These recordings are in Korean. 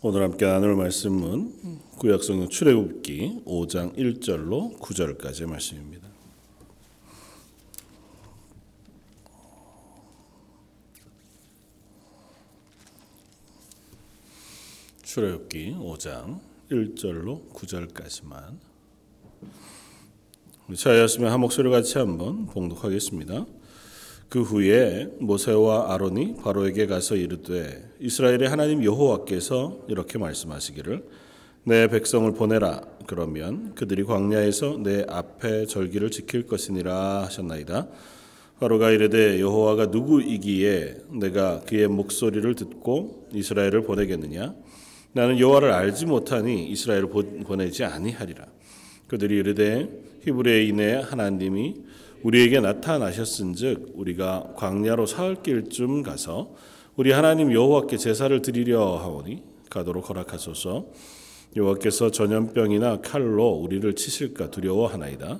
오늘 함께 나눌 말씀은 구약성경 출애굽기 5장 1절로 9절까지의 말씀입니다. 출애굽기 5장 1절로 9절까지만 자였으면 한 목소리 같이 한번 봉독하겠습니다. 그 후에 모세와 아론이 바로에게 가서 이르되 이스라엘의 하나님 여호와께서 이렇게 말씀하시기를 내 백성을 보내라 그러면 그들이 광야에서 내 앞에 절기를 지킬 것이니라 하셨나이다. 바로가 이르되 여호와가 누구이기에 내가 그의 목소리를 듣고 이스라엘을 보내겠느냐 나는 여호와를 알지 못하니 이스라엘을 보내지 아니하리라. 그들이 이르되 히브리인의 하나님이 우리에게 나타나셨은즉 우리가 광야로 사흘 길쯤 가서 우리 하나님 여호와께 제사를 드리려 하오니 가도록 허락하소서. 여호와께서 전염병이나 칼로 우리를 치실까 두려워하나이다.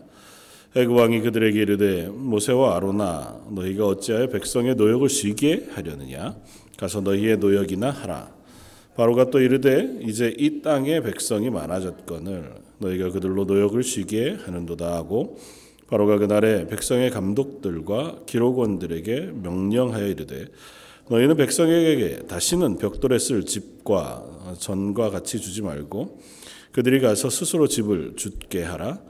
애굽 왕이 그들에게 이르되 모세와 아로나 너희가 어찌하여 백성의 노역을 쉬게 하려느냐 가서 너희의 노역이나 하라. 바로가 또 이르되 이제 이 땅에 백성이 많아졌거늘 너희가 그들로 노역을 쉬게 하는도다 하고 바로가 그날에 백성의 감독들과 기록원들에게 명령하여 이르되 너희는 백성에게 다시는 벽돌에 쓸 집과 전과 같이 주지 말고 그들이 가서 스스로 집을 짓게 하라.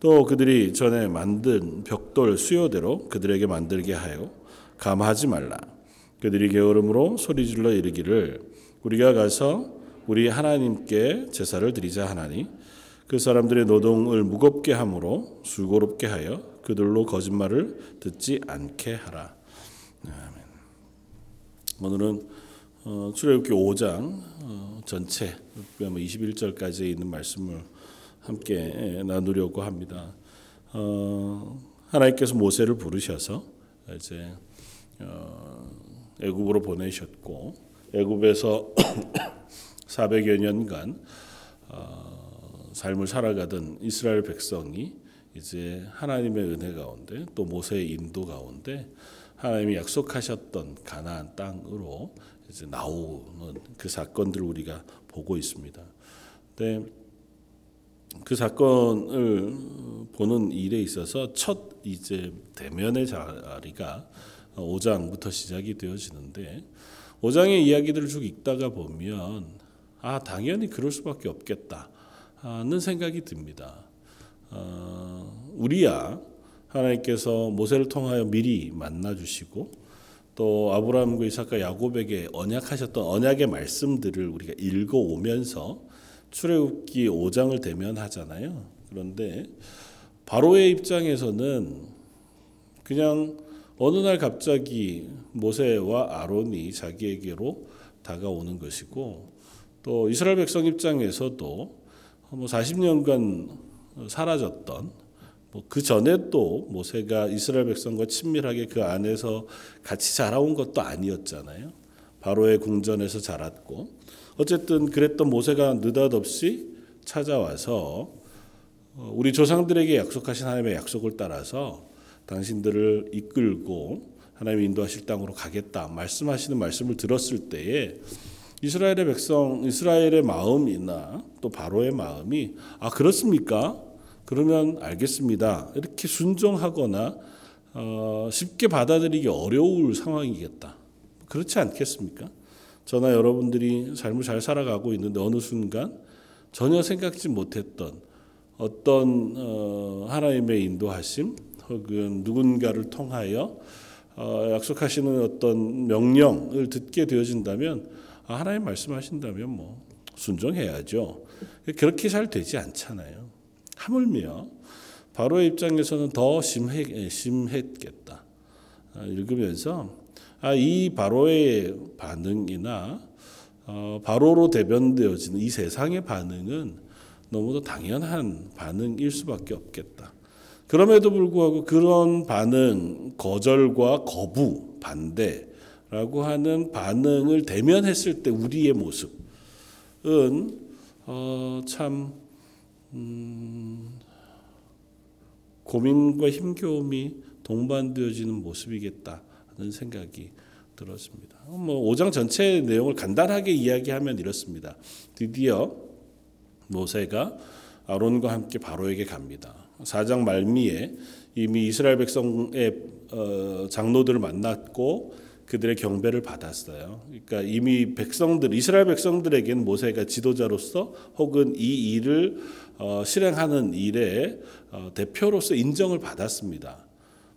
또 그들이 전에 만든 벽돌 수요대로 그들에게 만들게 하여 감하지 말라. 그들이 게으름으로 소리질러 이르기를 우리가 가서 우리 하나님께 제사를 드리자 하나니 그 사람들의 노동을 무겁게 함으로 수고롭게 하여 그들로 거짓말을 듣지 않게 하라. 아멘. 오늘은 어, 출애굽기 5장 어, 전체 21절까지 있는 말씀을 함께 나누려고 합니다. 어, 하나님께서 모세를 부르셔서 이제 어, 애굽으로 보내셨고 애굽에서 400여 년간 어, 삶을 살아가던 이스라엘 백성이 이제 하나님의 은혜 가운데 또 모세의 인도 가운데 하나님이 약속하셨던 가나안 땅으로 이제 나오는 그 사건들을 우리가 보고 있습니다. 근데 그 사건을 보는 일에 있어서 첫 이제 대면의 자리가 5장부터 시작이 되어지는데 5장의 이야기들을 쭉 읽다가 보면 아 당연히 그럴 수밖에 없겠다. 하는 생각이 듭니다. 어, 우리야 하나님께서 모세를 통하여 미리 만나 주시고 또 아브라함과 이삭과 야곱에게 언약하셨던 언약의 말씀들을 우리가 읽어 오면서 출애굽기 5장을 대면하잖아요. 그런데 바로의 입장에서는 그냥 어느 날 갑자기 모세와 아론이 자기에게로 다가오는 것이고 또 이스라엘 백성 입장에서도 뭐 40년간 사라졌던 뭐 그 전에 또 모세가 이스라엘 백성과 친밀하게 그 안에서 같이 자라온 것도 아니었잖아요. 바로의 궁전에서 자랐고 어쨌든 그랬던 모세가 느닷없이 찾아와서 어, 우리 조상들에게 약속하신 하나님의 약속을 따라서 당신들을 이끌고 하나님 인도하실 땅으로 가겠다 말씀하시는 말씀을 들었을 때에 이스라엘의 백성, 이스라엘의 마음이나 또 바로의 마음이 아 그렇습니까? 그러면 알겠습니다. 이렇게 순종하거나 어, 쉽게 받아들이기 어려울 상황이겠다. 그렇지 않겠습니까? 저나 여러분들이 삶을 잘 살아가고 있는데 어느 순간 전혀 생각지 못했던 어떤 어, 하나님의 인도하심 혹은 누군가를 통하여 어, 약속하시는 어떤 명령을 듣게 되어진다면 아, 하나님 말씀하신다면 뭐 순종해야죠. 그렇게 잘 되지 않잖아요. 하물며 바로의 입장에서는 더 심했, 심했겠다. 아, 읽으면서 아, 이 바로의 반응이나 어, 바로로 대변되어지는 이 세상의 반응은 너무도 당연한 반응일 수밖에 없겠다. 그럼에도 불구하고 그런 반응, 거절과 거부, 반대, 라고 하는 반응을 대면했을 때 우리의 모습은 어, 참 음, 고민과 힘겨움이 동반되어지는 모습이겠다는 생각이 들었습니다. 뭐 5장 전체 내용을 간단하게 이야기하면 이렇습니다. 드디어 모세가 아론과 함께 바로에게 갑니다. 4장 말미에 이미 이스라엘 백성의 어, 장로들을 만났고 그들의 경배를 받았어요. 그러니까 이미 백성들 이스라엘 백성들에게는 모세가 지도자로서 혹은 이 일을 어, 실행하는 일의 어, 대표로서 인정을 받았습니다.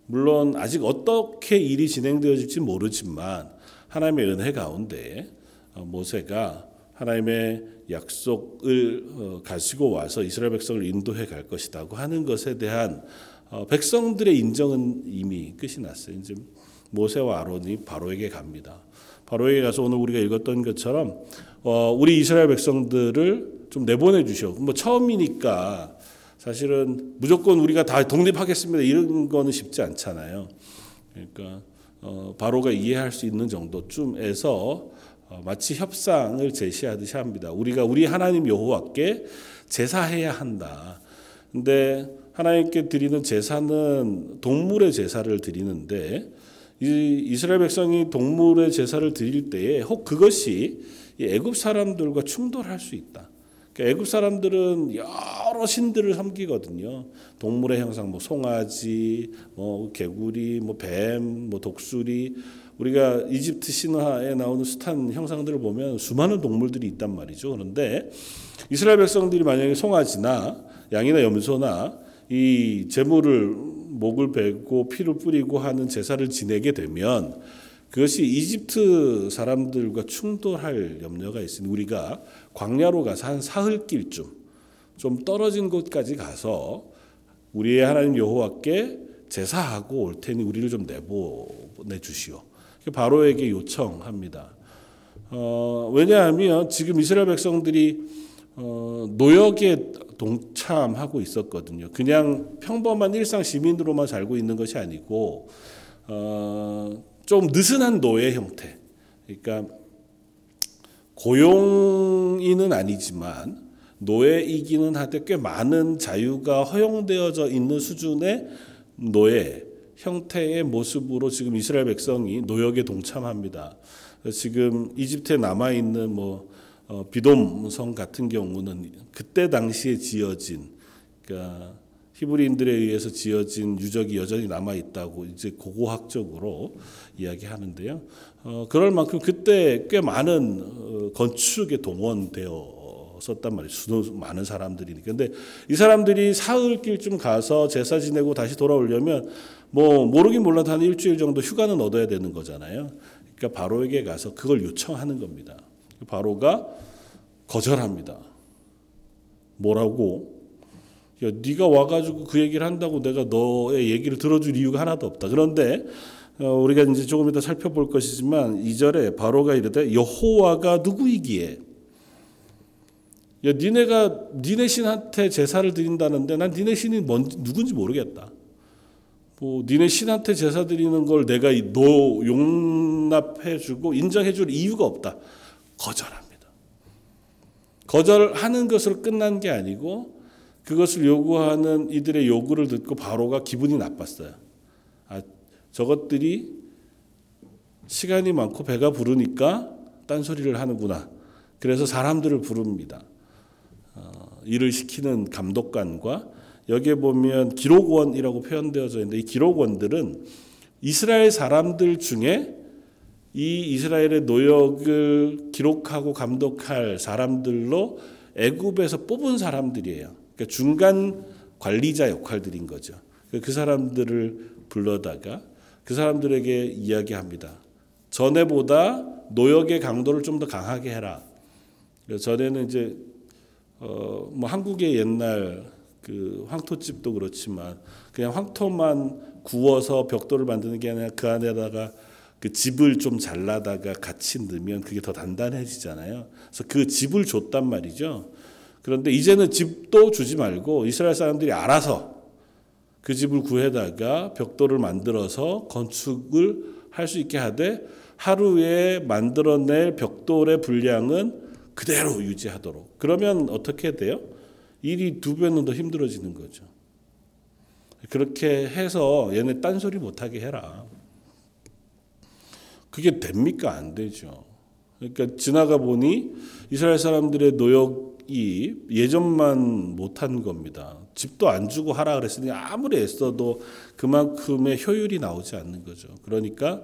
물론 아직 어떻게 일이 진행되어질지 모르지만 하나님의 은혜 가운데 어, 모세가 하나님의 약속을 어, 가지고 와서 이스라엘 백성을 인도해 갈 것이라고 하는 것에 대한 어, 백성들의 인정은 이미 끝이 났어요. 이제 모세와 아론이 바로에게 갑니다. 바로에게 가서 오늘 우리가 읽었던 것처럼 우리 이스라엘 백성들을 좀 내보내 주시오. 뭐 처음이니까 사실은 무조건 우리가 다 독립하겠습니다. 이런 거는 쉽지 않잖아요. 그러니까 어, 바로가 이해할 수 있는 정도쯤에서 어, 마치 협상을 제시하듯이 합니다. 우리가 우리 하나님 여호와께 제사해야 한다. 근데 하나님께 드리는 제사는 동물의 제사를 드리는데 이 이스라엘 백성이 동물의 제사를 드릴 때에 혹 그것이 애굽 사람들과 충돌할 수 있다. 그러니까 애굽 사람들은 여러 신들을 섬기거든요. 동물의 형상, 뭐 송아지, 뭐 개구리, 뭐 뱀, 뭐 독수리. 우리가 이집트 신화에 나오는 숱한 형상들을 보면 수많은 동물들이 있단 말이죠. 그런데 이스라엘 백성들이 만약에 송아지나 양이나 염소나 이 제물을 목을 베고 피를 뿌리고 하는 제사를 지내게 되면 그것이 이집트 사람들과 충돌할 염려가 있으니 우리가 광야로 가서 한 사흘길쯤 좀 떨어진 곳까지 가서 우리의 하나님 여호와께 제사하고 올 테니 우리를 좀 내보내 주시오. 바로에게 요청합니다. 어, 왜냐하면 지금 이스라엘 백성들이 어, 노역에 동참하고 있었거든요. 그냥 평범한 일상 시민으로만 살고 있는 것이 아니고 어, 좀 느슨한 노예 형태. 그러니까 고용인은 아니지만 노예이기는 한데 꽤 많은 자유가 허용되어져 있는 수준의 노예 형태의 모습으로 지금 이스라엘 백성이 노역에 동참합니다. 지금 이집트에 남아 있는 뭐 어, 비돔성 같은 경우는 그때 당시에 지어진 그러니까 히브리인들에 의해서 지어진 유적이 여전히 남아 있다고 이제 고고학적으로 이야기하는데요. 어, 그럴 만큼 그때 꽤 많은 어, 건축에 동원되어 썼단 말이에요. 수도 많은 사람들이니까. 근데 이 사람들이 사흘길쯤 가서 제사 지내고 다시 돌아오려면 뭐 모르긴 몰라도 한 일주일 정도 휴가는 얻어야 되는 거잖아요. 그러니까 바로에게 가서 그걸 요청하는 겁니다. 바로가 거절합니다. 뭐라고? 야, 네가 와가지고 그 얘기를 한다고 내가 너의 얘기를 들어줄 이유가 하나도 없다. 그런데 어, 우리가 이제 조금 이따 살펴볼 것이지만 2절에 바로가 이르되 여호와가 누구이기에 야 니네가 니네 신한테 제사를 드린다는데 난 니네 신이 뭔지 누군지 모르겠다. 뭐 니네 신한테 제사 드리는 걸 내가 너 용납해 주고 인정해 줄 이유가 없다. 거절합니다. 거절하는 것으로 끝난 게 아니고 그것을 요구하는 이들의 요구를 듣고 바로가 기분이 나빴어요. 아, 저것들이 시간이 많고 배가 부르니까 딴소리를 하는구나. 그래서 사람들을 부릅니다. 어, 일을 시키는 감독관과 여기에 보면 기록원이라고 표현되어져 있는데 이 기록원들은 이스라엘 사람들 중에 이 이스라엘의 노역을 기록하고 감독할 사람들로 애굽에서 뽑은 사람들이에요. 그러니까 중간 관리자 역할들인 거죠. 그 사람들을 불러다가 그 사람들에게 이야기합니다. 전에보다 노역의 강도를 좀 더 강하게 해라. 전에는 이제 어 뭐 한국의 옛날 그 황토집도 그렇지만 그냥 황토만 구워서 벽돌을 만드는 게 아니라 그 안에다가 그 집을 좀 잘라다가 같이 넣으면 그게 더 단단해지잖아요. 그래서 그 집을 줬단 말이죠. 그런데 이제는 집도 주지 말고 이스라엘 사람들이 알아서 그 집을 구해다가 벽돌을 만들어서 건축을 할 수 있게 하되 하루에 만들어낼 벽돌의 분량은 그대로 유지하도록. 그러면 어떻게 돼요? 일이 두 배는 더 힘들어지는 거죠. 그렇게 해서 얘네 딴소리 못하게 해라. 그게 됩니까? 안 되죠. 그러니까 지나가 보니 이스라엘 사람들의 노역이 예전만 못한 겁니다. 집도 안 주고 하라 그랬으니 아무리 애써도 그만큼의 효율이 나오지 않는 거죠. 그러니까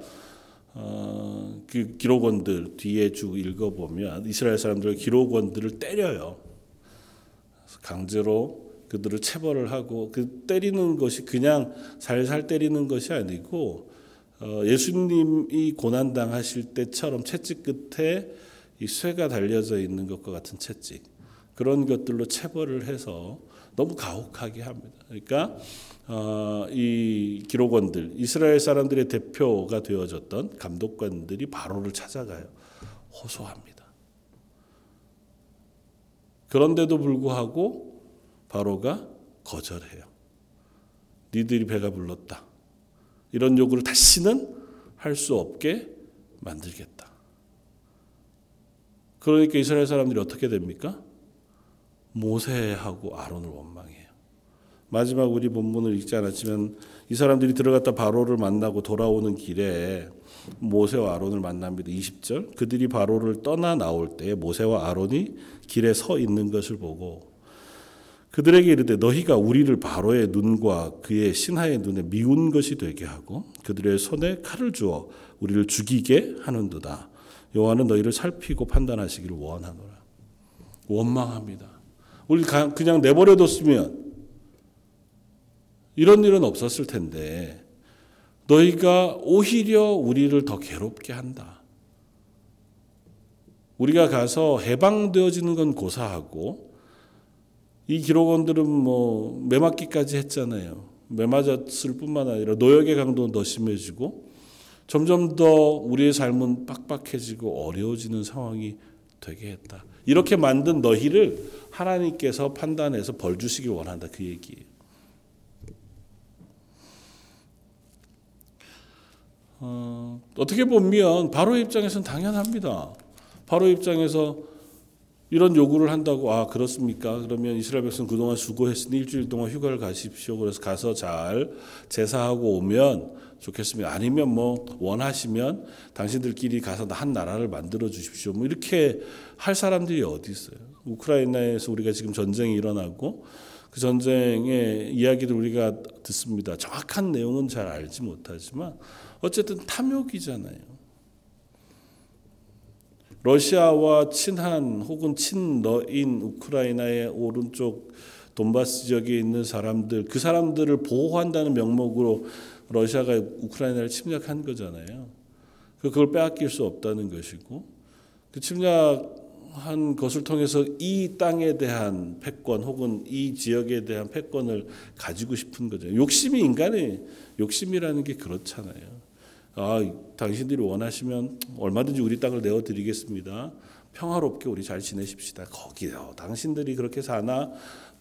어, 그 기록원들 뒤에 쭉 읽어보면 이스라엘 사람들 기록원들을 때려요. 강제로 그들을 체벌을 하고 그 때리는 것이 그냥 살살 때리는 것이 아니고 어, 예수님이 고난 당하실 때처럼 채찍 끝에 이 쇠가 달려져 있는 것과 같은 채찍 그런 것들로 체벌을 해서 너무 가혹하게 합니다. 그러니까 어, 이 기록원들 이스라엘 사람들의 대표가 되어졌던 감독관들이 바로를 찾아가요. 호소합니다. 그런데도 불구하고 바로가 거절해요. 니들이 배가 불렀다. 이런 요구를 다시는 할 수 없게 만들겠다. 그러니까 이스라엘 사람들이 어떻게 됩니까? 모세하고 아론을 원망해요. 마지막 우리 본문을 읽지 않았지만 이 사람들이 들어갔다 바로를 만나고 돌아오는 길에 모세와 아론을 만납니다. 20절. 그들이 바로를 떠나 나올 때 모세와 아론이 길에 서 있는 것을 보고 그들에게 이르되 너희가 우리를 바로의 눈과 그의 신하의 눈에 미운 것이 되게 하고 그들의 손에 칼을 주어 우리를 죽이게 하는도다. 여호와는 너희를 살피고 판단하시기를 원하노라. 원망합니다. 우리 그냥 내버려뒀으면 이런 일은 없었을 텐데 너희가 오히려 우리를 더 괴롭게 한다. 우리가 가서 해방되어지는 건 고사하고 이 기록원들은 뭐 매맞기까지 했잖아요. 매맞았을 뿐만 아니라 노역의 강도는 더 심해지고 점점 더 우리의 삶은 빡빡해지고 어려워지는 상황이 되게 했다. 이렇게 만든 너희를 하나님께서 판단해서 벌 주시길 원한다. 그 얘기예요. 어, 어떻게 보면 바로 입장에서는 당연합니다. 바로 입장에서 이런 요구를 한다고 아 그렇습니까? 그러면 이스라엘 백성 그동안 수고했으니 일주일 동안 휴가를 가십시오. 그래서 가서 잘 제사하고 오면 좋겠습니다. 아니면 뭐 원하시면 당신들끼리 가서 한 나라를 만들어 주십시오. 뭐 이렇게 할 사람들이 어디 있어요? 우크라이나에서 우리가 지금 전쟁이 일어나고 그 전쟁의 이야기를 우리가 듣습니다. 정확한 내용은 잘 알지 못하지만 어쨌든 탐욕이잖아요. 러시아와 친한 혹은 친러인 우크라이나의 오른쪽 돈바스 지역에 있는 사람들 그 사람들을 보호한다는 명목으로 러시아가 우크라이나를 침략한 거잖아요. 그걸 빼앗길 수 없다는 것이고 그 침략한 것을 통해서 이 땅에 대한 패권 혹은 이 지역에 대한 패권을 가지고 싶은 거죠. 욕심이 인간의 욕심이라는 게 그렇잖아요. 아, 당신들이 원하시면 얼마든지 우리 땅을 내어 드리겠습니다. 평화롭게 우리 잘 지내십시다. 거기요. 당신들이 그렇게 사나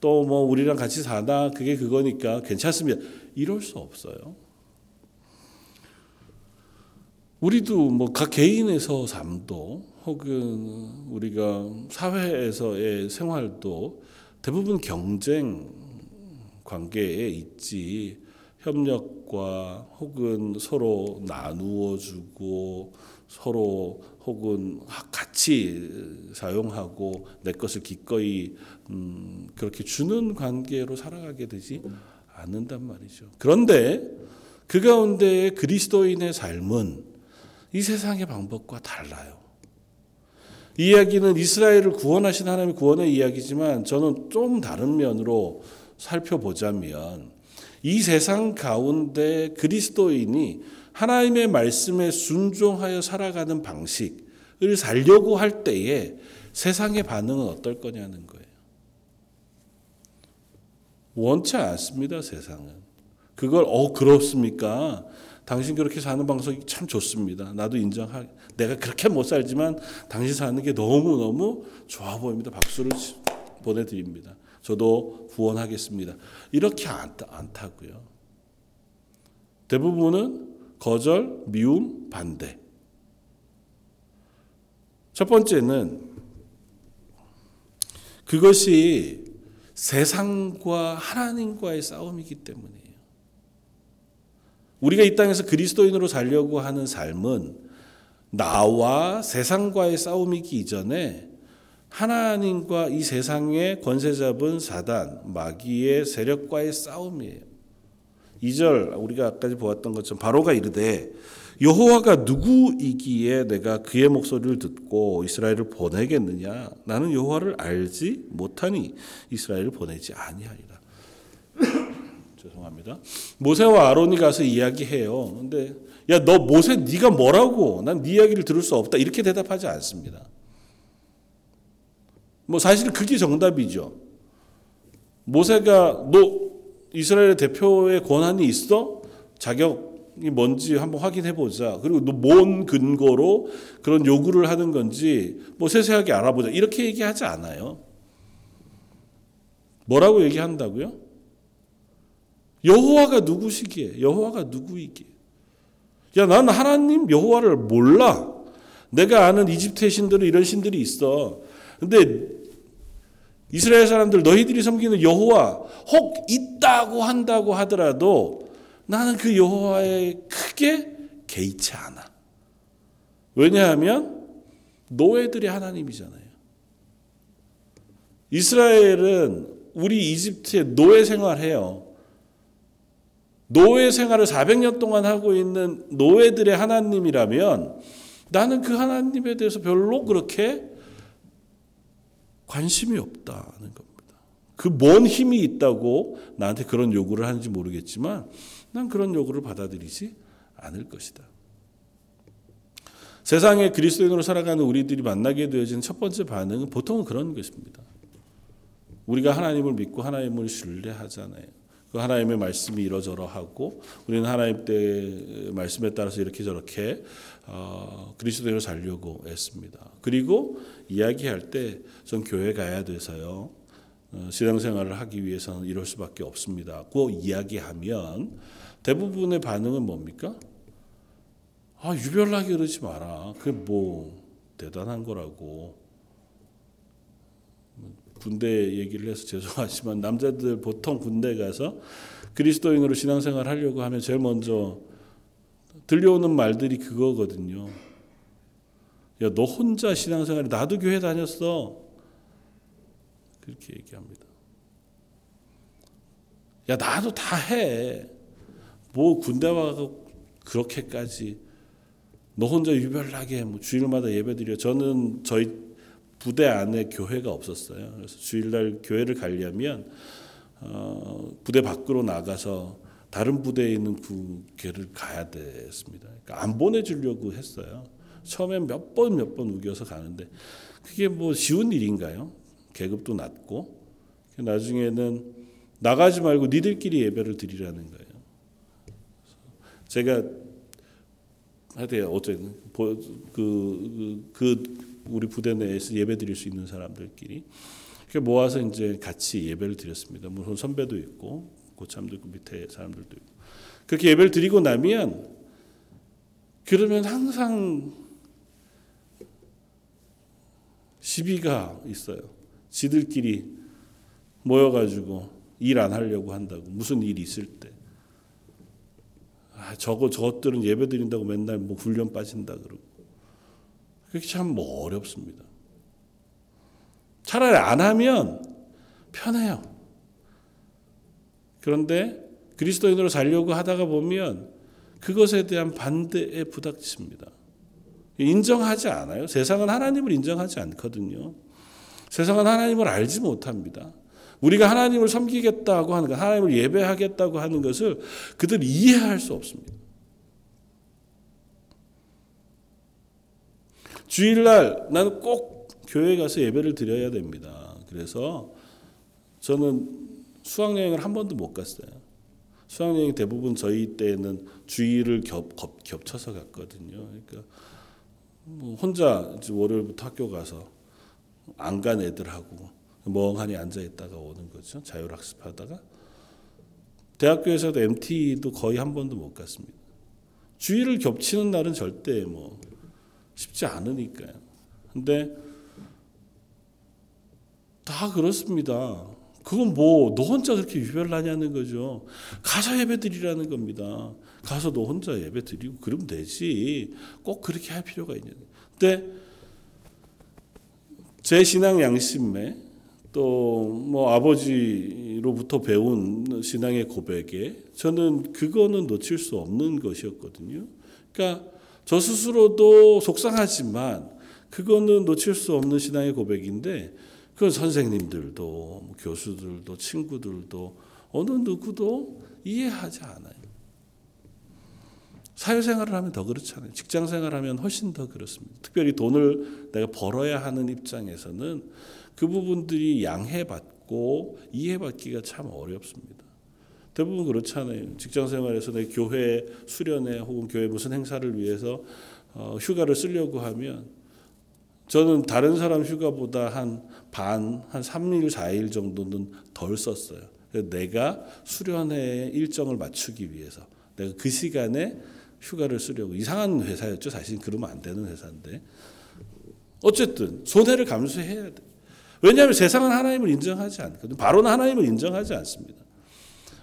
또 뭐 우리랑 같이 사나 그게 그거니까 괜찮습니다. 이럴 수 없어요. 우리도 뭐 각 개인에서 삶도 혹은 우리가 사회에서의 생활도 대부분 경쟁 관계에 있지 협력과 혹은 서로 나누어 주고 서로 혹은 같이 사용하고 내 것을 기꺼이 음 그렇게 주는 관계로 살아가게 되지 않는단 말이죠. 그런데 그 가운데 그리스도인의 삶은 이 세상의 방법과 달라요. 이 이야기는 이스라엘을 구원하신 하나님의 구원의 이야기지만 저는 좀 다른 면으로 살펴보자면 이 세상 가운데 그리스도인이 하나님의 말씀에 순종하여 살아가는 방식을 살려고 할 때에 세상의 반응은 어떨 거냐는 거예요. 원치 않습니다, 세상은. 그걸, 어, 그렇습니까? 당신 그렇게 사는 방식이 참 좋습니다. 나도 인정하, 내가 그렇게 못 살지만 당신 사는 게 너무너무 좋아 보입니다. 박수를 보내드립니다. 저도 후원하겠습니다. 이렇게 않다고요. 대부분은 거절, 미움, 반대. 첫 번째는 그것이 세상과 하나님과의 싸움이기 때문이에요. 우리가 이 땅에서 그리스도인으로 살려고 하는 삶은 나와 세상과의 싸움이기 이전에 하나님과 이 세상의 권세 잡은 사단, 마귀의 세력과의 싸움이에요. 2절 우리가 아까 보았던 것처럼 바로가 이르되 여호와가 누구이기에 내가 그의 목소리를 듣고 이스라엘을 보내겠느냐 나는 여호와를 알지 못하니 이스라엘을 보내지 아니하리라. 죄송합니다. 모세와 아론이 가서 이야기해요. 근데 야 너 모세 네가 뭐라고? 난 네 이야기를 들을 수 없다. 이렇게 대답하지 않습니다. 뭐 사실 그게 정답이죠. 모세가 너 이스라엘의 대표의 권한이 있어? 자격이 뭔지 한번 확인해 보자. 그리고 너 뭔 근거로 그런 요구를 하는 건지 뭐 세세하게 알아보자. 이렇게 얘기하지 않아요. 뭐라고 얘기한다고요? 여호와가 누구시기에? 여호와가 누구이기에? 야, 나는 하나님 여호와를 몰라. 내가 아는 이집트의 신들은 이런 신들이 있어. 근데 이스라엘 사람들 너희들이 섬기는 여호와 혹 있다고 한다고 하더라도 나는 그 여호와에 크게 개의치 않아. 왜냐하면 노예들의 하나님이잖아요. 이스라엘은 우리 이집트에 노예 생활해요. 노예 생활을 400년 동안 하고 있는 노예들의 하나님이라면 나는 그 하나님에 대해서 별로 그렇게 관심이 없다는 겁니다. 그 뭔 힘이 있다고 나한테 그런 요구를 하는지 모르겠지만 난 그런 요구를 받아들이지 않을 것이다. 세상에 그리스도인으로 살아가는 우리들이 만나게 되어진 첫 번째 반응은 보통은 그런 것입니다. 우리가 하나님을 믿고 하나님을 신뢰하잖아요. 그 하나님의 말씀이 이러저러 하고 우리는 하나님 때 말씀에 따라서 이렇게 저렇게 어, 그리스도인으로 살려고 했습니다. 그리고 이야기할 때 전 교회 가야 돼서요. 어, 신앙생활을 하기 위해서는 이럴 수밖에 없습니다. 그 이야기하면 대부분의 반응은 뭡니까? 아 유별나게 그러지 마라. 그게 뭐 대단한 거라고. 군대 얘기를 해서 죄송하지만 남자들 보통 군대 가서 그리스도인으로 신앙생활 하려고 하면 제일 먼저 들려오는 말들이 그거거든요. 야, 너 혼자 신앙생활에 나도 교회 다녔어. 그렇게 얘기합니다. 야, 나도 다 해. 뭐 군대 와서 그렇게까지 너 혼자 유별나게 뭐 주일마다 예배드려. 저는 저희 부대 안에 교회가 없었어요. 그래서 주일날 교회를 가려면 어, 부대 밖으로 나가서 다른 부대에 있는 교회를 가야 됐습니다. 그러니까 안 보내주려고 했어요. 처음엔 몇 번 몇 번 우겨서 가는데 그게 뭐 쉬운 일인가요? 계급도 낮고 나중에는 나가지 말고 니들끼리 예배를 드리라는 거예요. 제가 하여튼 어쨌든 그, 그, 그 우리 부대 내에서 예배 드릴 수 있는 사람들끼리 이렇게 모아서 이제 같이 예배를 드렸습니다. 물론 선배도 있고 고참도 있고 밑에 사람들도 있고 그렇게 예배를 드리고 나면 그러면 항상 시비가 있어요. 지들끼리 모여가지고 일 안 하려고 한다고 무슨 일이 있을 때. 아, 저거 저것들은 예배 드린다고 맨날 뭐 훈련 빠진다 그러고 그게 참 뭐 어렵습니다. 차라리 안 하면 편해요. 그런데 그리스도인으로 살려고 하다가 보면 그것에 대한 반대에 부닥칩니다. 인정하지 않아요. 세상은 하나님을 인정하지 않거든요. 세상은 하나님을 알지 못합니다. 우리가 하나님을 섬기겠다고 하는 것, 하나님을 예배하겠다고 하는 것을 그들 이해할 수 없습니다. 주일날 나는 꼭 교회 가서 예배를 드려야 됩니다. 그래서 저는 수학여행을 한 번도 못 갔어요. 수학여행 대부분 저희 때는 주일을 겹, 겹, 겹쳐서 갔거든요. 그러니까 뭐 혼자 월요일부터 학교 가서 안 간 애들하고 멍하니 앉아 있다가 오는 거죠. 자율학습하다가 대학교에서도 MT도 거의 한 번도 못 갔습니다. 주일을 겹치는 날은 절대 뭐 쉽지 않으니까요. 근데 다 그렇습니다. 그건 뭐 너 혼자 그렇게 유별나냐는 거죠. 가서 예배 드리라는 겁니다. 가서 너 혼자 예배 드리고 그러면 되지. 꼭 그렇게 할 필요가 있냐. 근데 제 신앙 양심에 또 뭐 아버지로부터 배운 신앙의 고백에 저는 그거는 놓칠 수 없는 것이었거든요. 그러니까 저 스스로도 속상하지만 그거는 놓칠 수 없는 신앙의 고백인데 그 선생님들도 뭐 교수들도 친구들도 어느 누구도 이해하지 않아요. 사회생활을 하면 더 그렇잖아요. 직장생활하면 훨씬 더 그렇습니다. 특별히 돈을 내가 벌어야 하는 입장에서는 그 부분들이 양해받고 이해받기가 참 어렵습니다. 대부분 그렇잖아요. 직장생활에서 내 교회 수련회 혹은 교회 무슨 행사를 위해서 어, 휴가를 쓰려고 하면 저는 다른 사람 휴가보다 한 반, 한 3일, 4일 정도는 덜 썼어요. 내가 수련회 일정을 맞추기 위해서 내가 그 시간에 휴가를 쓰려고 이상한 회사였죠. 사실 그러면 안 되는 회사인데 어쨌든 손해를 감수해야 돼. 왜냐하면 세상은 하나님을 인정하지 않거든. 바로는 하나님을 인정하지 않습니다.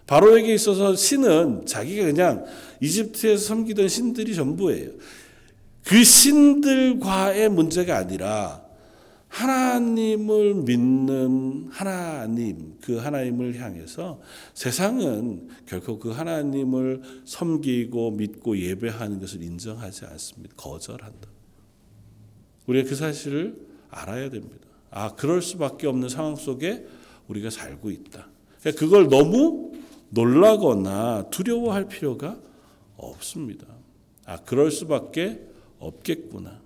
바로에게 있어서 신은 자기가 그냥 이집트에서 섬기던 신들이 전부예요. 그 신들과의 문제가 아니라 하나님을 믿는 하나님, 그 하나님을 향해서 세상은 결코 그 하나님을 섬기고 믿고 예배하는 것을 인정하지 않습니다. 거절한다. 우리가 그 사실을 알아야 됩니다. 아, 그럴 수밖에 없는 상황 속에 우리가 살고 있다. 그러니까 그걸 너무 놀라거나 두려워할 필요가 없습니다. 아, 그럴 수밖에 없겠구나.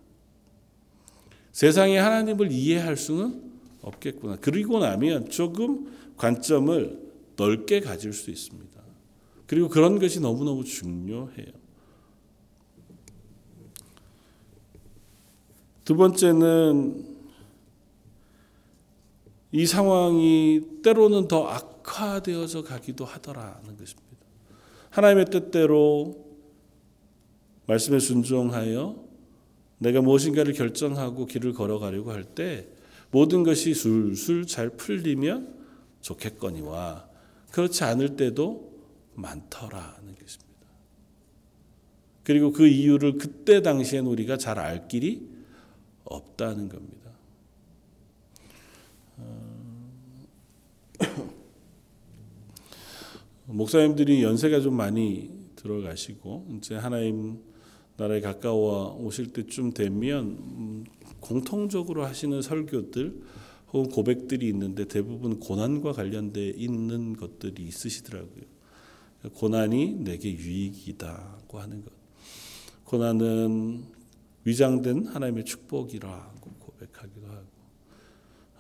세상에 하나님을 이해할 수는 없겠구나. 그리고 나면 조금 관점을 넓게 가질 수 있습니다. 그리고 그런 것이 너무너무 중요해요. 두 번째는 이 상황이 때로는 더 악화되어져 가기도 하더라는 것입니다. 하나님의 뜻대로 말씀에 순종하여 내가 무엇인가를 결정하고 길을 걸어가려고 할 때 모든 것이 술술 잘 풀리면 좋겠거니와 그렇지 않을 때도 많더라는 것입니다. 그리고 그 이유를 그때 당시엔 우리가 잘 알 길이 없다는 겁니다. 목사님들이 연세가 좀 많이 들어가시고 이제 하나님 나라에 가까워 오실 때쯤 되면 음, 공통적으로 하시는 설교들 혹은 고백들이 있는데 대부분 고난과 관련돼 있는 것들이 있으시더라고요. 고난이 내게 유익이다고 하는 것. 고난은 위장된 하나님의 축복이라고 고백하기도 하고,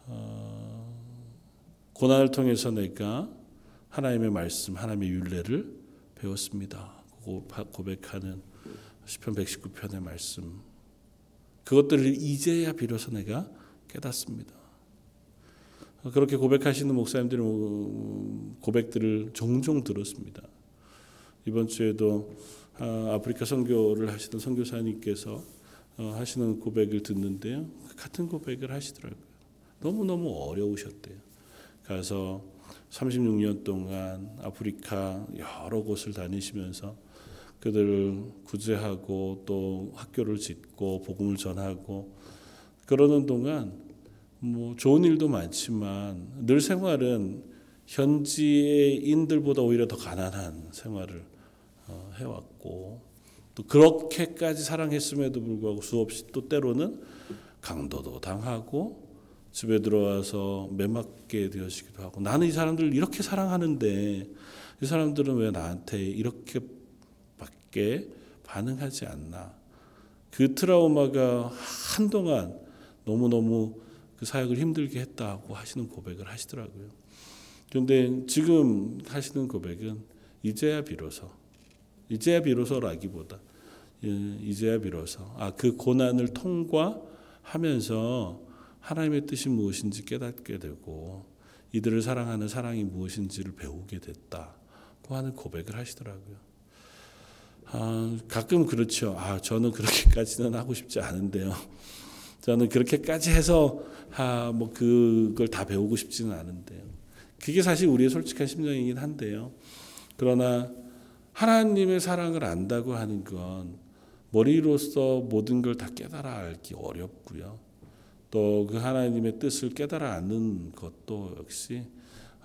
어, 고난을 통해서 내가 하나님의 말씀, 하나님의 윤례를 배웠습니다. 고백하는 시편 119편의 말씀. 그것들을 이제야 비로소 내가 깨닫습니다. 그렇게 고백하시는 목사님들의 고백들을 종종 들었습니다. 이번 주에도 아, 아프리카 선교를 하시던 선교사님께서 어, 하시는 고백을 듣는데요. 같은 고백을 하시더라고요. 너무너무 어려우셨대요. 가서 36년 동안 아프리카 여러 곳을 다니시면서 그들을 구제하고 또 학교를 짓고 복음을 전하고 그러는 동안 뭐 좋은 일도 많지만 늘 생활은 현지의 인들보다 오히려 더 가난한 생활을 어, 해왔고 또 그렇게까지 사랑했음에도 불구하고 수없이 또 때로는 강도도 당하고 집에 들어와서 매맞게 되어지기도 하고 나는 이 사람들을 이렇게 사랑하는데 이 사람들은 왜 나한테 이렇게 밖에 반응하지 않나. 그 트라우마가 한동안 너무너무 그 사역을 힘들게 했다고 하시는 고백을 하시더라고요. 그런데 지금 하시는 고백은 이제야 비로소, 이제야 비로소라기보다, 예, 이제야 비로소, 아, 그 고난을 통과하면서 하나님의 뜻이 무엇인지 깨닫게 되고, 이들을 사랑하는 사랑이 무엇인지를 배우게 됐다고 하는 고백을 하시더라고요. 아, 가끔 그렇죠. 아, 저는 그렇게까지는 하고 싶지 않은데요. 저는 그렇게까지 해서 아, 뭐 그걸 다 배우고 싶지는 않은데요. 그게 사실 우리의 솔직한 심정이긴 한데요. 그러나 하나님의 사랑을 안다고 하는 건 머리로서 모든 걸 다 깨달아 알기 어렵고요. 또 그 하나님의 뜻을 깨달아 아는 것도 역시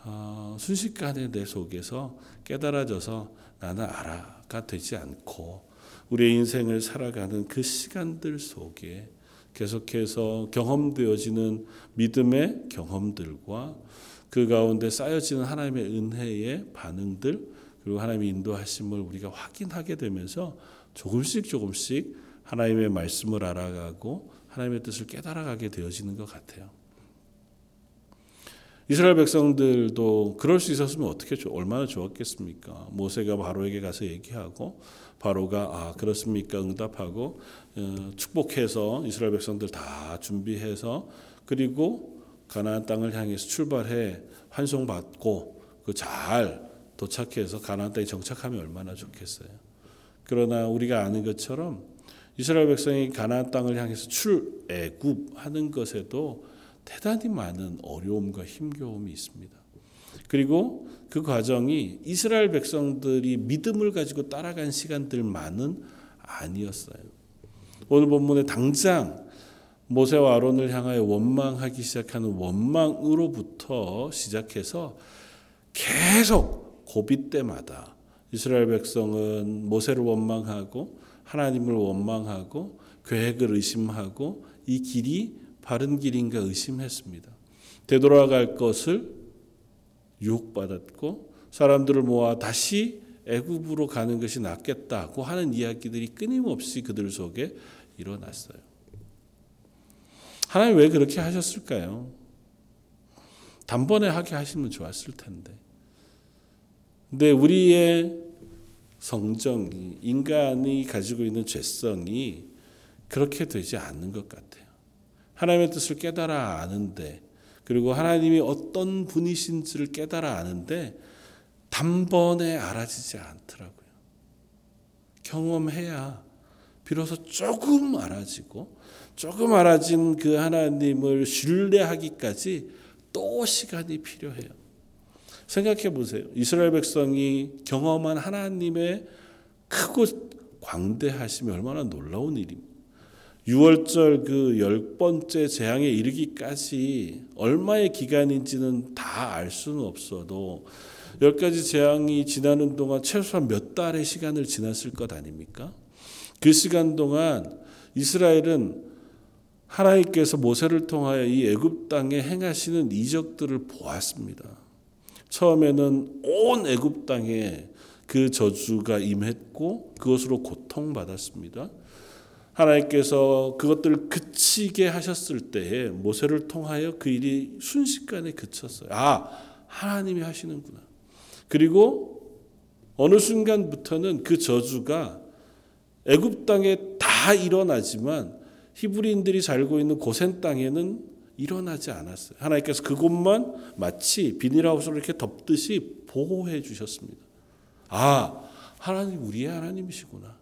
어, 순식간에 내 속에서 깨달아져서 나는 알아가 되지 않고 우리의 인생을 살아가는 그 시간들 속에 계속해서 경험되어지는 믿음의 경험들과 그 가운데 쌓여지는 하나님의 은혜의 반응들 그리고 하나님의 인도하심을 우리가 확인하게 되면서 조금씩 조금씩 하나님의 말씀을 알아가고 하나님의 뜻을 깨달아가게 되어지는 것 같아요. 이스라엘 백성들도 그럴 수 있었으면 어떻게 얼마나 좋았겠습니까? 모세가 바로에게 가서 얘기하고 바로가 아 그렇습니까 응답하고 어, 축복해서 이스라엘 백성들 다 준비해서 그리고 가나안 땅을 향해서 출발해 환송받고 그 잘 도착해서 가나안 땅에 정착하면 얼마나 좋겠어요. 그러나 우리가 아는 것처럼 이스라엘 백성이 가나안 땅을 향해서 출애굽하는 것에도 대단히 많은 어려움과 힘겨움이 있습니다. 그리고 그 과정이 이스라엘 백성들이 믿음을 가지고 따라간 시간들만은 아니었어요. 오늘 본문에 당장 모세와 아론을 향하여 원망하기 시작하는 원망으로부터 시작해서 계속 고비 때마다 이스라엘 백성은 모세를 원망하고 하나님을 원망하고 계획을 의심하고 이 길이 바른 길인가 의심했습니다. 되돌아갈 것을 유혹받았고 사람들을 모아 다시 애굽으로 가는 것이 낫겠다고 하는 이야기들이 끊임없이 그들 속에 일어났어요. 하나님 왜 그렇게 하셨을까요? 단번에 하게 하시면 좋았을 텐데. 근데 우리의 성정이 인간이 가지고 있는 죄성이 그렇게 되지 않는 것 같아요. 하나님의 뜻을 깨달아 아는데 그리고 하나님이 어떤 분이신지를 깨달아 아는데 단번에 알아지지 않더라고요. 경험해야 비로소 조금 알아지고 조금 알아진 그 하나님을 신뢰하기까지 또 시간이 필요해요. 생각해 보세요. 이스라엘 백성이 경험한 하나님의 크고 광대하심이 얼마나 놀라운 일입니까? 6월절 그 열 번째 재앙에 이르기까지 얼마의 기간인지는 다 알 수는 없어도 열 가지 재앙이 지나는 동안 최소한 몇 달의 시간을 지났을 것 아닙니까? 그 시간 동안 이스라엘은 하나님께서 모세를 통하여 이 애굽 땅에 행하시는 이적들을 보았습니다. 처음에는 온 애굽 땅에 그 저주가 임했고 그것으로 고통받았습니다. 하나님께서 그것들을 그치게 하셨을 때에 모세를 통하여 그 일이 순식간에 그쳤어요. 아, 하나님이 하시는구나. 그리고 어느 순간부터는 그 저주가 애굽 땅에 다 일어나지만 히브리인들이 살고 있는 고센 땅에는 일어나지 않았어요. 하나님께서 그곳만 마치 비닐하우스를 이렇게 덮듯이 보호해 주셨습니다. 아, 하나님 우리의 하나님이시구나.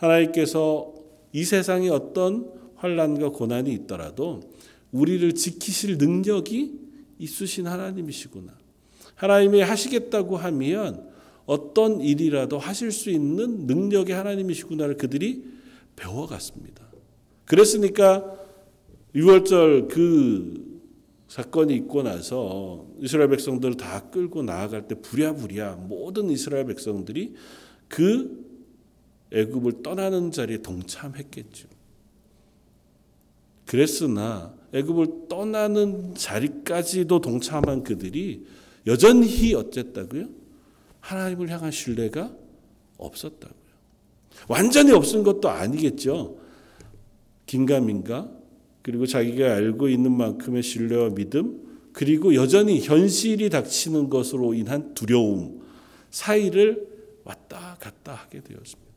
하나님께서 이 세상에 어떤 환란과 고난이 있더라도 우리를 지키실 능력이 있으신 하나님이시구나. 하나님이 하시겠다고 하면 어떤 일이라도 하실 수 있는 능력의 하나님이시구나를 그들이 배워갔습니다. 그랬으니까 6월절 그 사건이 있고 나서 이스라엘 백성들을 다 끌고 나아갈 때 부랴부랴 모든 이스라엘 백성들이 그 애굽을 떠나는 자리에 동참했겠죠. 그랬으나 애굽을 떠나는 자리까지도 동참한 그들이 여전히 어쨌다고요? 하나님을 향한 신뢰가 없었다고요. 완전히 없은 것도 아니겠죠. 긴가민가 그리고 자기가 알고 있는 만큼의 신뢰와 믿음 그리고 여전히 현실이 닥치는 것으로 인한 두려움 사이를 왔다 갔다 하게 되었습니다.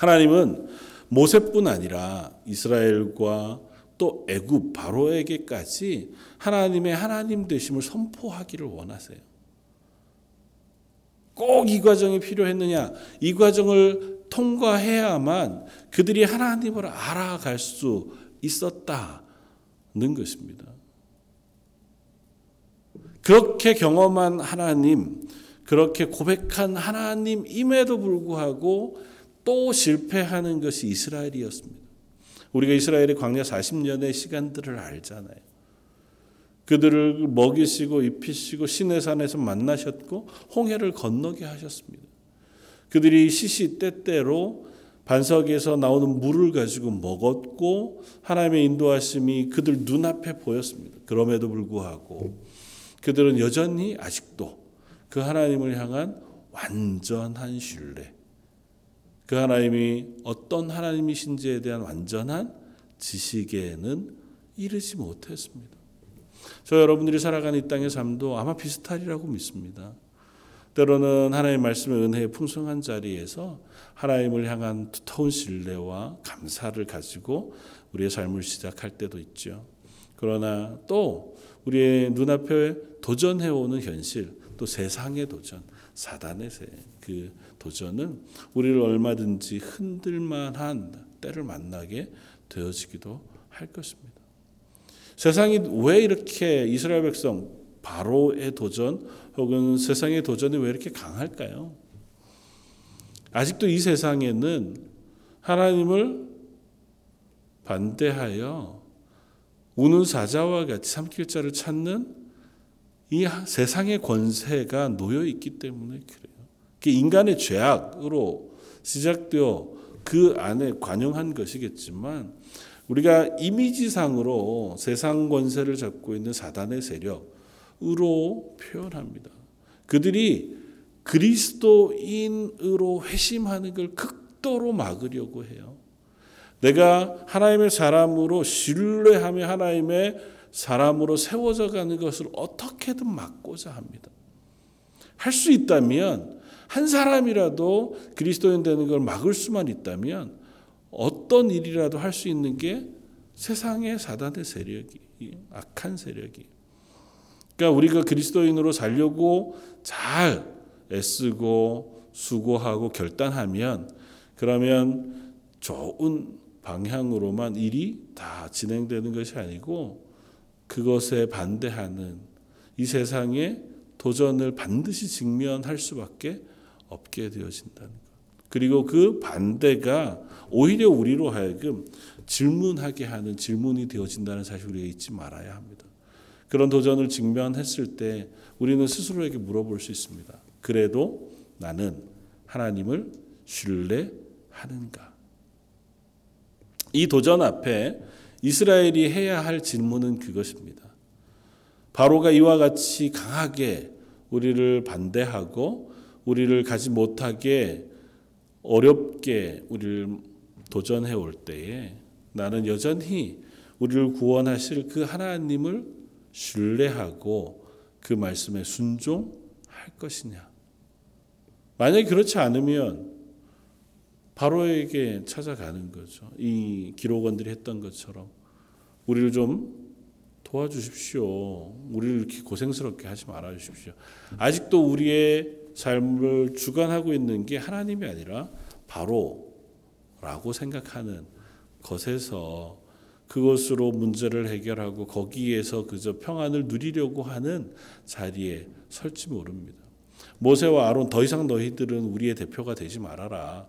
하나님은 모세뿐 아니라 이스라엘과 또 애굽 바로에게까지 하나님의 하나님 되심을 선포하기를 원하세요. 꼭 이 과정이 필요했느냐? 이 과정을 통과해야만 그들이 하나님을 알아갈 수 있었다는 것입니다. 그렇게 경험한 하나님, 그렇게 고백한 하나님임에도 불구하고 또 실패하는 것이 이스라엘이었습니다. 우리가 이스라엘의 광야 40년의 시간들을 알잖아요. 그들을 먹이시고 입히시고 시내산에서 만나셨고 홍해를 건너게 하셨습니다. 그들이 시시때때로 반석에서 나오는 물을 가지고 먹었고 하나님의 인도하심이 그들 눈앞에 보였습니다. 그럼에도 불구하고 그들은 여전히 아직도 그 하나님을 향한 완전한 신뢰, 그 하나님이 어떤 하나님이신지에 대한 완전한 지식에는 이르지 못했습니다. 저 여러분들이 살아가는 이 땅의 삶도 아마 비슷하리라고 믿습니다. 때로는 하나님의 말씀의 은혜의 풍성한 자리에서 하나님을 향한 두터운 신뢰와 감사를 가지고 우리의 삶을 시작할 때도 있죠. 그러나 또 우리의 눈앞에 도전해오는 현실, 또 세상의 도전, 사단의 그 도전은 우리를 얼마든지 흔들만한 때를 만나게 되어지기도 할 것입니다. 세상이 왜 이렇게 이스라엘 백성 바로의 도전 혹은 세상의 도전이 왜 이렇게 강할까요? 아직도 이 세상에는 하나님을 반대하여 우는 사자와 같이 삼킬 자를 찾는 이 세상의 권세가 놓여 있기 때문에 그래요. 그 인간의 죄악으로 시작되어 그 안에 관용한 것이겠지만 우리가 이미지상으로 세상 권세를 잡고 있는 사단의 세력으로 표현합니다. 그들이 그리스도인으로 회심하는 걸 극도로 막으려고 해요. 내가 하나님의 사람으로 신뢰하며 하나님의 사람으로 세워져 가는 것을 어떻게든 막고자 합니다. 할 수 있다면 한 사람이라도 그리스도인 되는 걸 막을 수만 있다면 어떤 일이라도 할 수 있는 게 세상의 사단의 세력이 악한 세력이. 그러니까 우리가 그리스도인으로 살려고 잘 애쓰고 수고하고 결단하면 그러면 좋은 방향으로만 일이 다 진행되는 것이 아니고 그것에 반대하는 이 세상의 도전을 반드시 직면할 수밖에 없게 되어진다는 것. 그리고 그 반대가 오히려 우리로 하여금 질문하게 하는 질문이 되어진다는 사실 우리가 잊지 말아야 합니다. 그런 도전을 직면했을 때 우리는 스스로에게 물어볼 수 있습니다. 그래도 나는 하나님을 신뢰하는가? 이 도전 앞에 이스라엘이 해야 할 질문은 그것입니다. 바로가 이와 같이 강하게 우리를 반대하고 우리를 가지 못하게 어렵게 우리를 도전해 올 때에 나는 여전히 우리를 구원하실 그 하나님을 신뢰하고 그 말씀에 순종할 것이냐. 만약에 그렇지 않으면 바로에게 찾아가는 거죠. 이 기록원들이 했던 것처럼 우리를 좀 도와주십시오. 우리를 이렇게 고생스럽게 하지 말아 주십시오. 아직도 우리의 삶을 주관하고 있는 게 하나님이 아니라 바로라고 생각하는 것에서 그것으로 문제를 해결하고 거기에서 그저 평안을 누리려고 하는 자리에 설지 모릅니다. 모세와 아론 더 이상 너희들은 우리의 대표가 되지 말아라.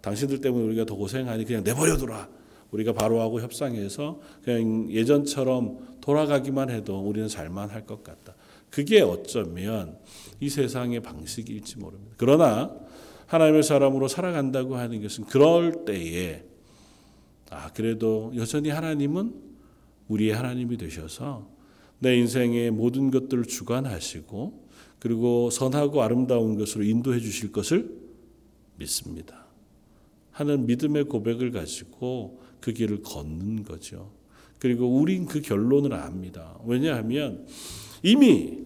당신들 때문에 우리가 더 고생하니 그냥 내버려둬라. 우리가 바로하고 협상해서 그냥 예전처럼 돌아가기만 해도 우리는 살만 할 것 같다. 그게 어쩌면 이 세상의 방식일지 모릅니다. 그러나 하나님의 사람으로 살아간다고 하는 것은 그럴 때에 아 그래도 여전히 하나님은 우리의 하나님이 되셔서 내 인생의 모든 것들을 주관하시고 그리고 선하고 아름다운 것으로 인도해 주실 것을 믿습니다. 하는 믿음의 고백을 가지고 그 길을 걷는 거죠. 그리고 우린 그 결론을 압니다. 왜냐하면 이미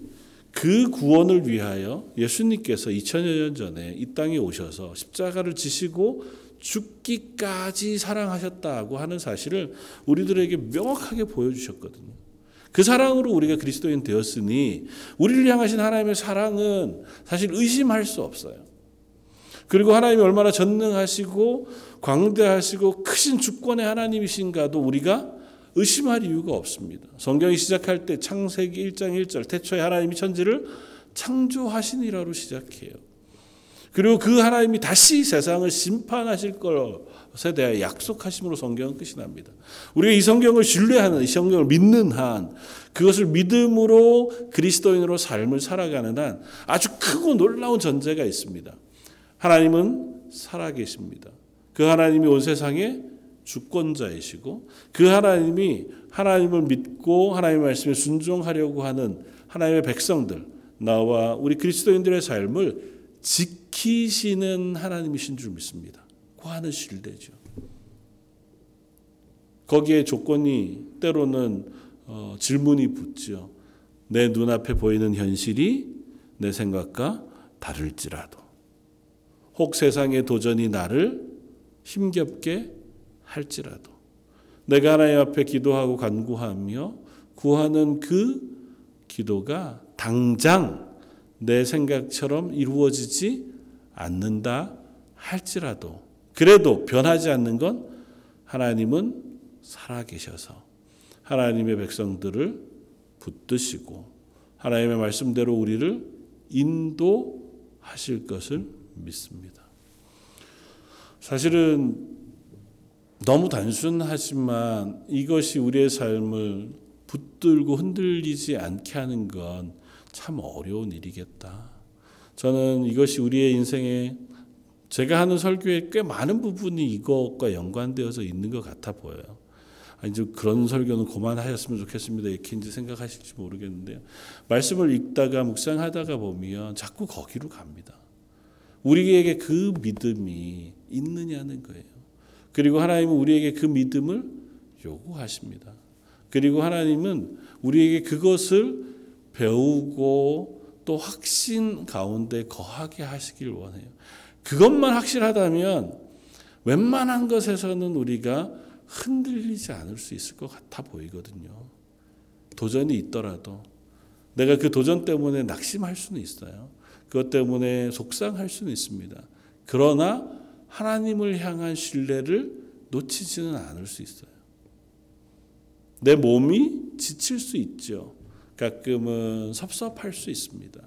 그 구원을 위하여 예수님께서 2000여 년 전에 이 땅에 오셔서 십자가를 지시고 죽기까지 사랑하셨다고 하는 사실을 우리들에게 명확하게 보여주셨거든요. 그 사랑으로 우리가 그리스도인 되었으니 우리를 향하신 하나님의 사랑은 사실 의심할 수 없어요. 그리고 하나님이 얼마나 전능하시고 광대하시고 크신 주권의 하나님이신가도 우리가 의심할 이유가 없습니다. 성경이 시작할 때 창세기 1장 1절 태초에 하나님이 천지를 창조하시니라로 시작해요. 그리고 그 하나님이 다시 세상을 심판하실 것에 대해 약속하심으로 성경은 끝이 납니다. 우리가 이 성경을 신뢰하는 이 성경을 믿는 한 그것을 믿음으로 그리스도인으로 삶을 살아가는 한 아주 크고 놀라운 전제가 있습니다. 하나님은 살아계십니다. 그 하나님이 온 세상에 주권자이시고 그 하나님이 하나님을 믿고 하나님의 말씀에 순종하려고 하는 하나님의 백성들 나와 우리 그리스도인들의 삶을 지키시는 하나님이신 줄 믿습니다. 그 하는 신뢰죠. 거기에 조건이 때로는 어, 질문이 붙죠. 내 눈앞에 보이는 현실이 내 생각과 다를지라도 혹 세상의 도전이 나를 힘겹게 할지라도 내가 하나님 앞에 기도하고 간구하며 구하는 그 기도가 당장 내 생각처럼 이루어지지 않는다 할지라도 그래도 변하지 않는 건 하나님은 살아계셔서 하나님의 백성들을 붙드시고 하나님의 말씀대로 우리를 인도하실 것을 믿습니다. 사실은 너무 단순하지만 이것이 우리의 삶을 붙들고 흔들리지 않게 하는 건 참 어려운 일이겠다. 저는 이것이 우리의 인생에 제가 하는 설교의 꽤 많은 부분이 이것과 연관되어서 있는 것 같아 보여요. 아니, 좀 그런 설교는 그만하셨으면 좋겠습니다. 이렇게 이제 생각하실지 모르겠는데요. 말씀을 읽다가 묵상하다가 보면 자꾸 거기로 갑니다. 우리에게 그 믿음이 있느냐는 거예요. 그리고 하나님은 우리에게 그 믿음을 요구하십니다. 그리고 하나님은 우리에게 그것을 배우고 또 확신 가운데 거하게 하시길 원해요. 그것만 확실하다면 웬만한 것에서는 우리가 흔들리지 않을 수 있을 것 같아 보이거든요. 도전이 있더라도 내가 그 도전 때문에 낙심할 수는 있어요. 그것 때문에 속상할 수는 있습니다. 그러나 하나님을 향한 신뢰를 놓치지는 않을 수 있어요. 내 몸이 지칠 수 있죠. 가끔은 섭섭할 수 있습니다.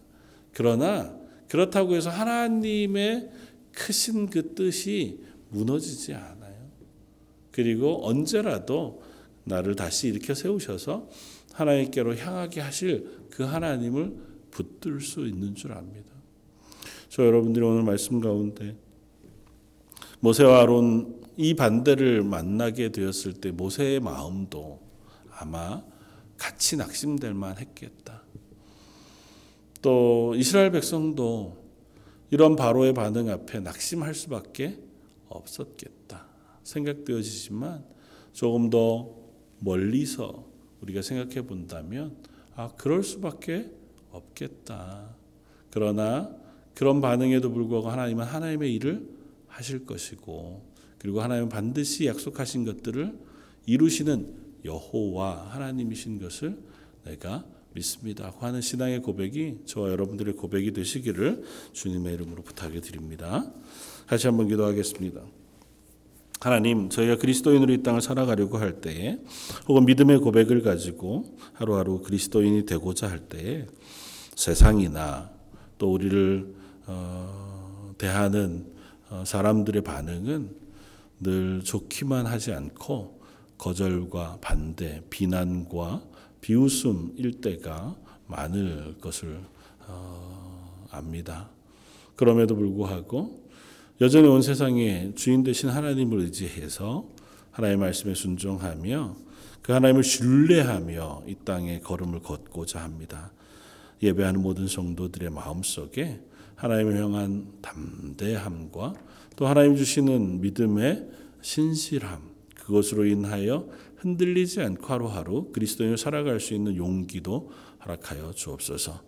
그러나 그렇다고 해서 하나님의 크신 그 뜻이 무너지지 않아요. 그리고 언제라도 나를 다시 일으켜 세우셔서 하나님께로 향하게 하실 그 하나님을 붙들 수 있는 줄 압니다. 저 여러분들이 오늘 말씀 가운데 모세와 아론 이 반대를 만나게 되었을 때 모세의 마음도 아마 같이 낙심될 만 했겠다. 또 이스라엘 백성도 이런 바로의 반응 앞에 낙심할 수밖에 없었겠다. 생각되어지지만 조금 더 멀리서 우리가 생각해 본다면 아, 그럴 수밖에 없겠다. 그러나 그런 반응에도 불구하고 하나님은 하나님의 일을 하실 것이고 그리고 하나님은 반드시 약속하신 것들을 이루시는 여호와 하나님이신 것을 내가 믿습니다. 하는 신앙의 고백이 저와 여러분들의 고백이 되시기를 주님의 이름으로 부탁해 드립니다. 다시 한번 기도하겠습니다. 하나님, 저희가 그리스도인으로 이 땅을 살아가려고 할 때에 혹은 믿음의 고백을 가지고 하루하루 그리스도인이 되고자 할 때에 세상이나 또 우리를 어, 대하는 어, 사람들의 반응은 늘 좋기만 하지 않고 거절과 반대, 비난과 비웃음일 때가 많을 것을 어, 압니다. 그럼에도 불구하고 여전히 온 세상에 주인 되신 하나님을 의지해서 하나님의 말씀에 순종하며 그 하나님을 신뢰하며 이 땅에 걸음을 걷고자 합니다. 예배하는 모든 성도들의 마음속에 하나님을 향한 담대함과 또 하나님 주시는 믿음의 신실함 그것으로 인하여 흔들리지 않고 하루하루 그리스도인을 살아갈 수 있는 용기도 허락하여 주옵소서.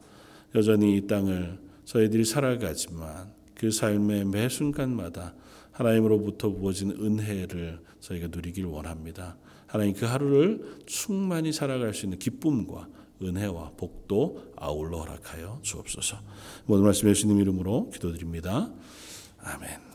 여전히 이 땅을 저희들이 살아가지만 그 삶의 매 순간마다 하나님으로부터 부어진 은혜를 저희가 누리길 원합니다. 하나님 그 하루를 충만히 살아갈 수 있는 기쁨과 은혜와 복도 아울러 허락하여 주옵소서. 모든 말씀 예수님 이름으로 기도드립니다. 아멘.